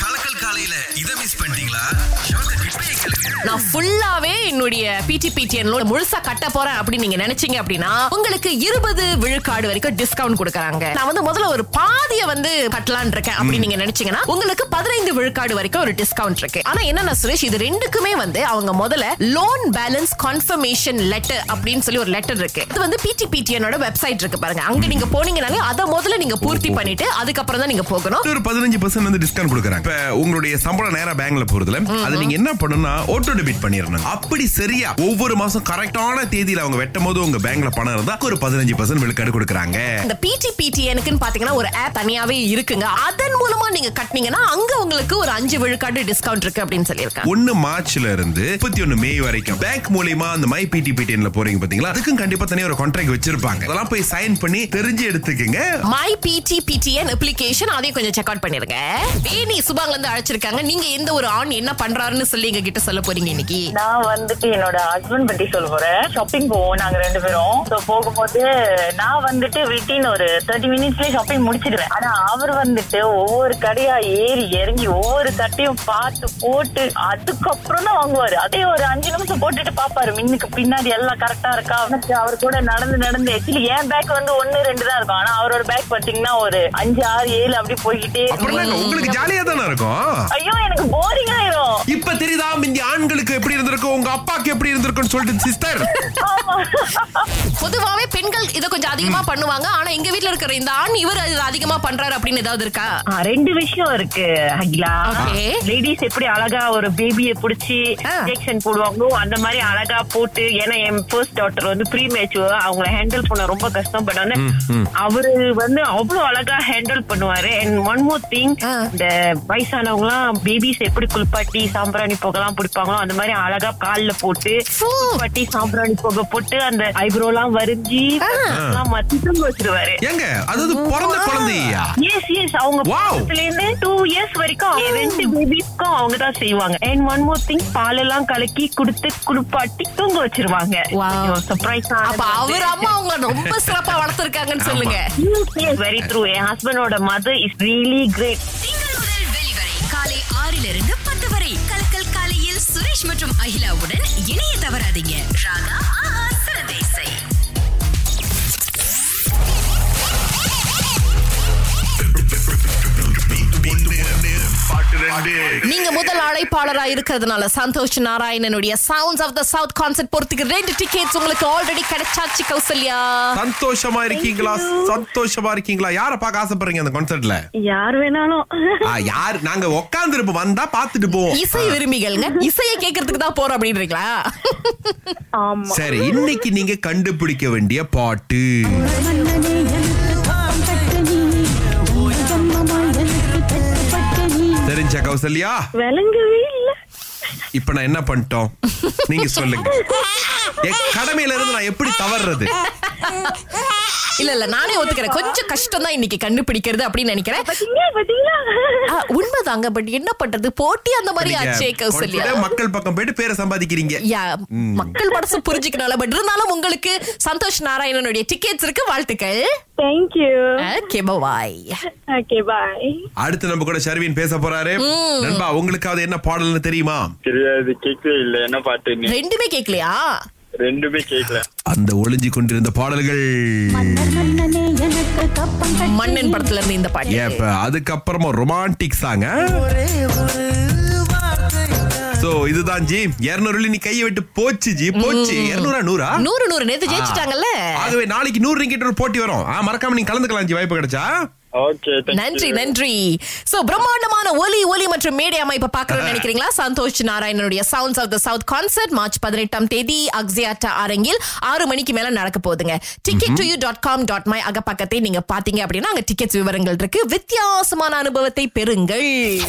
கலக்கல் காலையில இத மிஸ் பண்ணிட்டீங்களா? இப்பயே கேளுங்க. நான் ஃபுல்லாவே என்னுடைய பிடி பிடிஎன் லோன் முழுசா கட்ட போறேன் அப்படின்னு நீங்க நினைச்சீங்க அப்படின்னா உங்களுக்கு இருபது விழுக்காடு வரைக்கும் டிஸ்கவுண்ட் கொடுக்கறாங்க. நான் வந்து முதல்ல ஒரு பாதிய வந்து கட்டலான் இருக்கேன் அப்படின்னு நீங்க நினைச்சீங்கன்னா உங்களுக்கு பதினைந்து விழுக்காடு வரைக்கும் ஒரு டிஸ்கவுண்ட் இருக்கு. ஆனா சுரேஷ் இது ரெண்டுக்குமே வந்து அவங்க முதல்ல லோன் பேலன்ஸ் கன்ஃபர்மேஷன் லெட்டர் அப்படின்னு சொல்லி ஒரு லெட்டர் இருக்கு. இது வந்து பிடி பிடிஎனோட வெப்சைட் இருக்கு பாருங்க. அங்க நீங்க போனீங்கனாலே அதை முதல்ல நீங்க பூர்த்தி பண்ணிட்டு அதுக்கப்புறம் தான் நீங்க போகணும். ஒரு பதினஞ்சு பர்சன்ட் வந்து டிஸ்கவுண்ட் கொடுக்குறாங்க. இப்ப உங்களுடைய சம்பளம் நேரா பேங்க்ல போறதுல அது நீங்க என்ன பண்ணணும்னா ஆட்டோ டெபிட் பண்ணிடணும். அப்படி சரியா ஒவ்வொரு மாசம் கரெக்டான தேதியில அவங்க வெட்டும் போது உங்க பேங்க்ல பணம் இருந்தா ஒரு பதினஞ்சு பர்சன்ட் விழுக்காடு கொடுக்குறாங்க. இந்த பிடி பிடிஎனுக்குன்னு பாத்தீங்கன்னா ஒரு ஆப் தனியாவே இருக்குங்க. அதன் மூலமா நீங்க கட்டினீங்கன்னா அங்க உங்களுக்கு ஒரு அஞ்சு விழுக்காடு டிஸ்கவுண்ட் இருக்கு அப்படின்னு சொல்லியிருக்காங்க. ஒன்னு மார்ச்ல இருந்து முப்பத்தி ஒன்னு மே வரைக்கும் பேங்க் மூலியமா அந்த மை பிடி பிடிஎன்ல போறீங்க பாத்தீங்களா? அதுக்கும் கண்டிப்பா தனியா ஒரு கான்ட்ராக்ட் வச்சிருப்பாங்க. அதெல்லாம் போய் சைன் பண்ணி தெரிஞ்சு எடுத்துக்கங்க. மை பிடி பிடிஎன் அப்ளிகேஷன் அதையும் கொஞ்சம் செக் அவுட் பண்ணிருங்க. வேணி சுபாங்ல இருந்து அழைச்சிருக்காங்க. நீங்க எந்த ஒரு ஆண் என்ன பண்றாருன்னு சொல்லி எங்க கிட்ட சொல்ல போறீங்க இன்னைக்கு? நான் வந்துட்டு என்னோட ஹஸ்பண்ட் பத்தி சொல்ல போறேன். ஷாப்பிங் போவோம் நாங்க ரெண்டு பேரும். So, போகும்போது நான் வந்துட்டு விட்டின் ஒரு தேர்ட்டி மினிட்ஸ்லயே ஷாப்பிங் முடிச்சிடுவேன். ஆனா அவர் வந்துட்டு ஒவ்வொரு கடையா ஏறி இறங்கி ஒவ்வொரு தட்டையும் பார்த்து போட்டு அதுக்கப்புறம் தான் வாங்குவாரு. அதே ஒரு அஞ்சு நிமிஷம் போட்டுட்டு பாப்பாரு மின்னுக்கு பின்னாடி எல்லாம் கரெக்டா இருக்கா? அவர் கூட நடந்து நடந்து ஆக்சுவலி என் பேக் வந்து ஒன்னு ரெண்டு தான் இருக்கும். ஆனா அவரோட பேக் பாத்தீங்கன்னா ஒரு அஞ்சு ஆறு ஏழு அப்படி போய்கிட்டே அப்புறம் உங்களுக்கு ஜாலியா தானே இருக்கும்? ஐயோ எனக்கு போரிங் ஆயிரும். இப்ப தெரியுதா இந்த ஆண்களுக்கு எப்படி இருந்திருக்கும் உங்க அப்பாக்கு எப்படி இருந்திருக்கும்னு சொல்லிட்டு சிஸ்டர் பொதுவாவே பெண்கள் இதை கொஞ்சம் அதிகமா பண்ணுவாங்க ஆனா எங்க வீட்ல இருக்கிற இந்த ஆண் இவர் இது அதிகமா பண்றாரு அப்படின்னு ஏதாவது இருக்கா ஆ, ரெண்டு விஷயம் இருக்கு அகிலா Okay. லேடிஸ் எப்படி அழகா ஒரு பேபியை புடிச்சு ஆ. இன்ஜெக்ஷன் போடுவாங்களோ அந்த மாதிரி அழகா போட்டு ஏன்னா என் ஃபர்ஸ்ட் டாக்டர் வந்து ப்ரீ மேச்சுவ அவங்கள ஹேண்டில் பண்ண ரொம்ப கஷ்டம் பண்ண அவரு வந்து அவ்வளவு அழகா ஹேண்டில் பண்ணுவாரு அண்ட் ஒன் மோர் திங் ஆ. இந்த வயசானவங்க எல்லாம் பேபிஸ் எப்படி குளிப்பாட்டி சாம்பிராணி புகைலாம் பிடிப்பாங்களோ அந்த மாதிரி அழகா கால்ல போட்டு ஃபூ. குளிப்பாட்டி சாம்பிராணி புகை போட்டு அந்த ஐப்ரோ எல்லாம் வரைஞ்சி மத்தி தூங்க வச்சிருவாரு. ஏங்க அதாவது பிறந்த குழந்தையா? எஸ் எஸ் அவங்க. பக்கத்துல இருந்து டூ இயர்ஸ் வரைக்கும் ரெண்டு பேபிஸ்க்கும் அவங்க தான் செய்வாங்க. அண்ட் ஒன் மோர் திங் பால் எல்லாம் கலக்கி கொடுத்து குளிப்பாட்டி தூங்க வச்சிருவாங்க. சர்ப்ரைஸ் அப்ப அவர் அம்மா அவங்க ரொம்ப சிறப்பா வளர்த்திருக்காங்கன்னு சொல்லுங்க. வெரி ட்ரூ என் ஹஸ்பண்டோட மதர் இஸ் ரியலி கிரேட் காலை ஆறிலிருந்து பத்து வரை. கலக்கல் காலையில் சுரேஷ் மற்றும் அகிலாவுடன் இணைய தவறாதீங்க. ராகா நீங்க முதல் அழைப்பாளரா இருக்கிறதுனால சந்தோஷ் நாராயணனுடைய Sounds of the South concert போறதுக்கு ரெண்டு டிக்கெட்ஸ் உங்களுக்கு ஆல்ரெடி கிடைச்சாச்சு கௌசல்யா. சந்தோஷமா இருக்கீங்களா? சந்தோஷமா இருக்கீங்களா? யார பார்க்க ஆசைப்படுறீங்க அந்த கான்சர்ட்ல யார் வேணாலும். யார்? நாங்க உட்கார்ந்து இருப்போம் வந்தா பாத்துட்டு போவோம். இசை விரும்பிகள்ங்க. இசையை கேட்கறதுக்கு தான் போறோம் அப்படின்றீங்களா? ஆமா. சரி இன்னைக்கு நீங்க கண்டுபிடிக்க வேண்டிய பாட்டு. தெரிஞ்ச கௌசல்யா? விளங்கவே இல்ல. இப்ப நான் என்ன பண்ணிட்டோம்? நீங்க சொல்லுங்க. என் கடமையில இருந்து நான் எப்படி தவறுறது? இல்ல இல்ல நானே ஒத்துக்கிறேன். கொஞ்சம் கஷ்டம் தான் இன்னைக்கு கண்டுபிடிக்கிறது அப்படின்னு நினைக்கிறேன். உண்மைதாங்க பட் என்ன பண்றது? போட்டி அந்த மாதிரி ஆச்சே கௌசல்யா. மக்கள் பக்கம் போயிட்டு பேரை சம்பாதிக்கிறீங்க. யா மக்கள் மனசு புரிஞ்சுக்கனால பட் இருந்தாலும் உங்களுக்கு சந்தோஷ் நாராயணனுடைய டிக்கெட்ஸ் இருக்கு. வாழ்த்துக்கள். Thank you okay bye okay bye அடுத்து நம்ம கூட ஷர்வின் பேச போறாரு. நண்பா உங்களுக்காவது என்ன பாடல்னு தெரியுமா? தெரியாது கேட்கவே இல்ல. என்ன பாட்டுன்னு? ரெண்டுமே கேட்கலையா? ரெண்டுமே கேட்கல அந்த ஒளிஞ்சு கொண்டிருந்த பாடல்கள். மன்னன் படத்துல இருந்து இந்த பாட்டு. ஏப்ப அதுக்கப்புறமா ரொமான்டிக் சாங்க சோ இதுதான் ஜி. இருநூறு நீ கையை விட்டு போச்சு ஜி. போச்சு. இருநூறா நூறா? நூறு நூறு. நேத்து ஜெயிச்சிட்டாங்கல்ல. ஆகவே நாளைக்கு நூறு ரிங்கிட் ஒரு போட்டி வரும். ஆ, மறக்காம நீங்க கலந்துக்கலாம் ஜி. வாய்ப்பு கிடைச்சா. நன்றி நன்றி. சோ பிரம்மாண்டமான ஒலி ஒலி மற்றும் மேடை அமைப்பை பாக்கணும்னு நினைக்கிறீங்களா? சந்தோஷ் நாராயணனுடைய Sounds of the South concert March பதினெட்டாம் தேதி அக்ஸியாட்டா அரங்கில் ஆறு மணிக்கு மேல நடக்க போகுதுங்க. Ticket to you dot com dot my அகப்பக்கத்தை நீங்க பாத்தீங்க அப்படின்னா அங்க டிக்கெட்ஸ் விவரங்கள் இருக்கு. வித்தியாசமான அனுபவத்தை பெறுங்கள்.